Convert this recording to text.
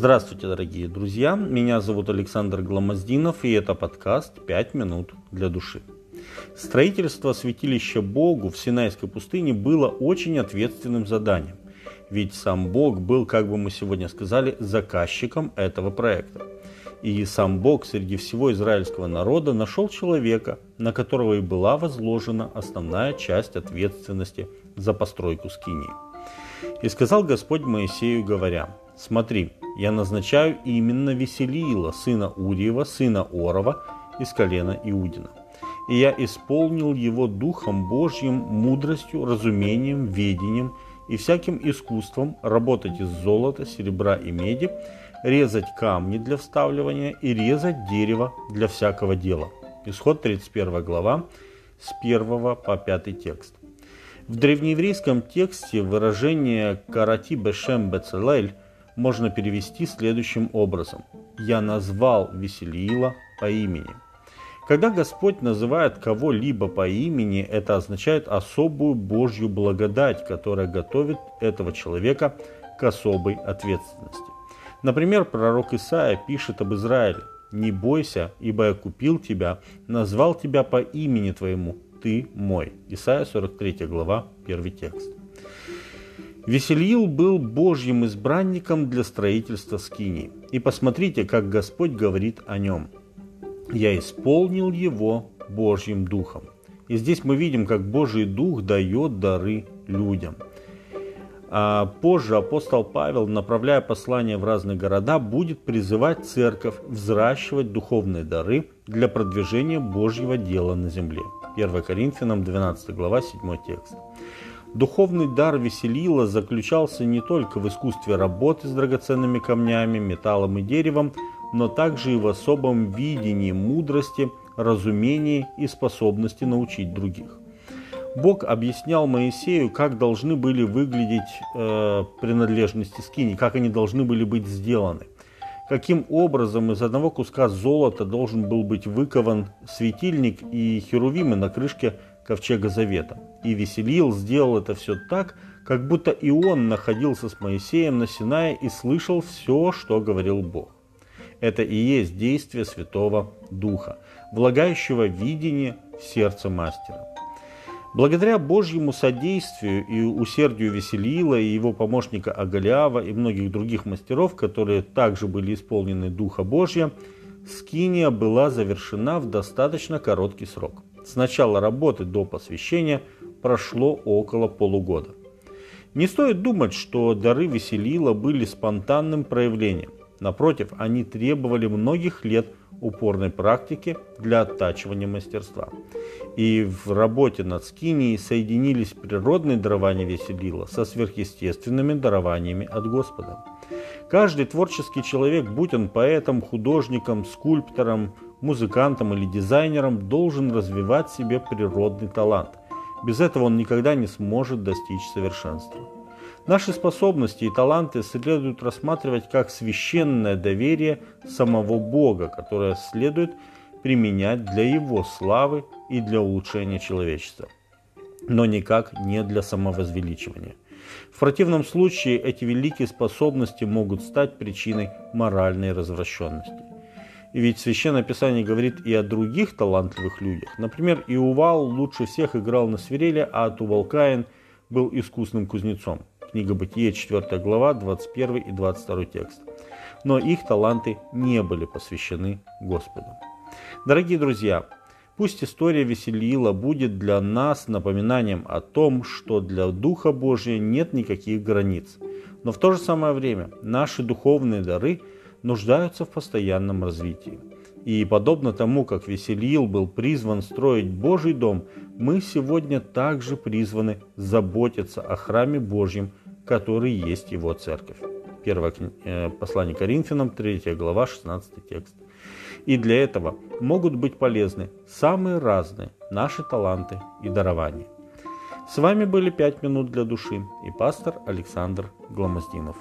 Здравствуйте, дорогие друзья. Меня зовут Александр Гламоздинов, и это подкаст «Пять минут для души». Строительство святилища Богу в Синайской пустыне было очень ответственным заданием. Ведь сам Бог был, как бы мы сегодня сказали, заказчиком этого проекта. И сам Бог среди всего израильского народа нашел человека, на которого и была возложена основная часть ответственности за постройку скинии. И сказал Господь Моисею, говоря, «Смотри, я назначаю именно Веселиила, сына Уриева, сына Орова, из колена Иудина. И я исполнил его Духом Божьим, мудростью, разумением, ведением и всяким искусством работать из золота, серебра и меди, резать камни для вставливания и резать дерево для всякого дела. Исход 31 глава с 1 по 5 текст. В древнееврейском тексте выражение «карати бешем бецелель» можно перевести следующим образом. «Я назвал Веселиила по имени». Когда Господь называет кого-либо по имени, это означает особую Божью благодать, которая готовит этого человека к особой ответственности. Например, пророк Исаия пишет об Израиле. «Не бойся, ибо я купил тебя, назвал тебя по имени твоему, ты мой». Исаия 43 глава, 1 текст. Весельил был Божьим избранником для строительства скинии. И посмотрите, как Господь говорит о нем. «Я исполнил его Божьим Духом». И здесь мы видим, как Божий Дух дает дары людям. А позже апостол Павел, направляя послания в разные города, будет призывать церковь взращивать духовные дары для продвижения Божьего дела на земле. 1 Коринфянам 12 глава 7 текст. Духовный дар Веселила заключался не только в искусстве работы с драгоценными камнями, металлом и деревом, но также и в особом видении мудрости, разумении и способности научить других. Бог объяснял Моисею, как должны были выглядеть э, принадлежности скини, как они должны были быть сделаны. Каким образом из одного куска золота должен был быть выкован светильник и херувимы на крышке ковчега завета. И Веселил сделал это все так, как будто и он находился с Моисеем на Синае и слышал все, что говорил Бог. Это и есть действие Святого Духа, влагающего видение в сердце мастера. Благодаря Божьему содействию и усердию Веселила и его помощника Агалиава и многих других мастеров, которые также были исполнены Духа Божья, Скиния была завершена в достаточно короткий срок – с начала работы до посвящения прошло около полугода. Не стоит думать, что дары веселила были спонтанным проявлением. Напротив, они требовали многих лет упорной практики для оттачивания мастерства. И в работе над скинией соединились природные дарования веселила со сверхъестественными дарованиями от Господа. Каждый творческий человек, будь он поэтом, художником, скульптором, музыкантом или дизайнером, должен развивать в себе природный талант. Без этого он никогда не сможет достичь совершенства. Наши способности и таланты следует рассматривать как священное доверие самого Бога, которое следует применять для Его славы и для улучшения человечества, но никак не для самовозвеличивания. В противном случае эти великие способности могут стать причиной моральной развращенности. И ведь Священное Писание говорит и о других талантливых людях. Например, Иувал лучше всех играл на свирели, а Тувалкаин был искусным кузнецом. Книга Бытие, 4 глава, 21 и 22 текст. Но их таланты не были посвящены Господу. Дорогие друзья, пусть история Веселила будет для нас напоминанием о том, что для Духа Божия нет никаких границ. Но в то же самое время наши духовные дары – нуждаются в постоянном развитии. И подобно тому, как Веселиил был призван строить Божий дом, мы сегодня также призваны заботиться о храме Божьем, который есть его церковь. Первое э, послание Коринфянам, 3 глава, 16 текст. И для этого могут быть полезны самые разные наши таланты и дарования. С вами были «Пять минут для души» и пастор Александр Гломоздинов.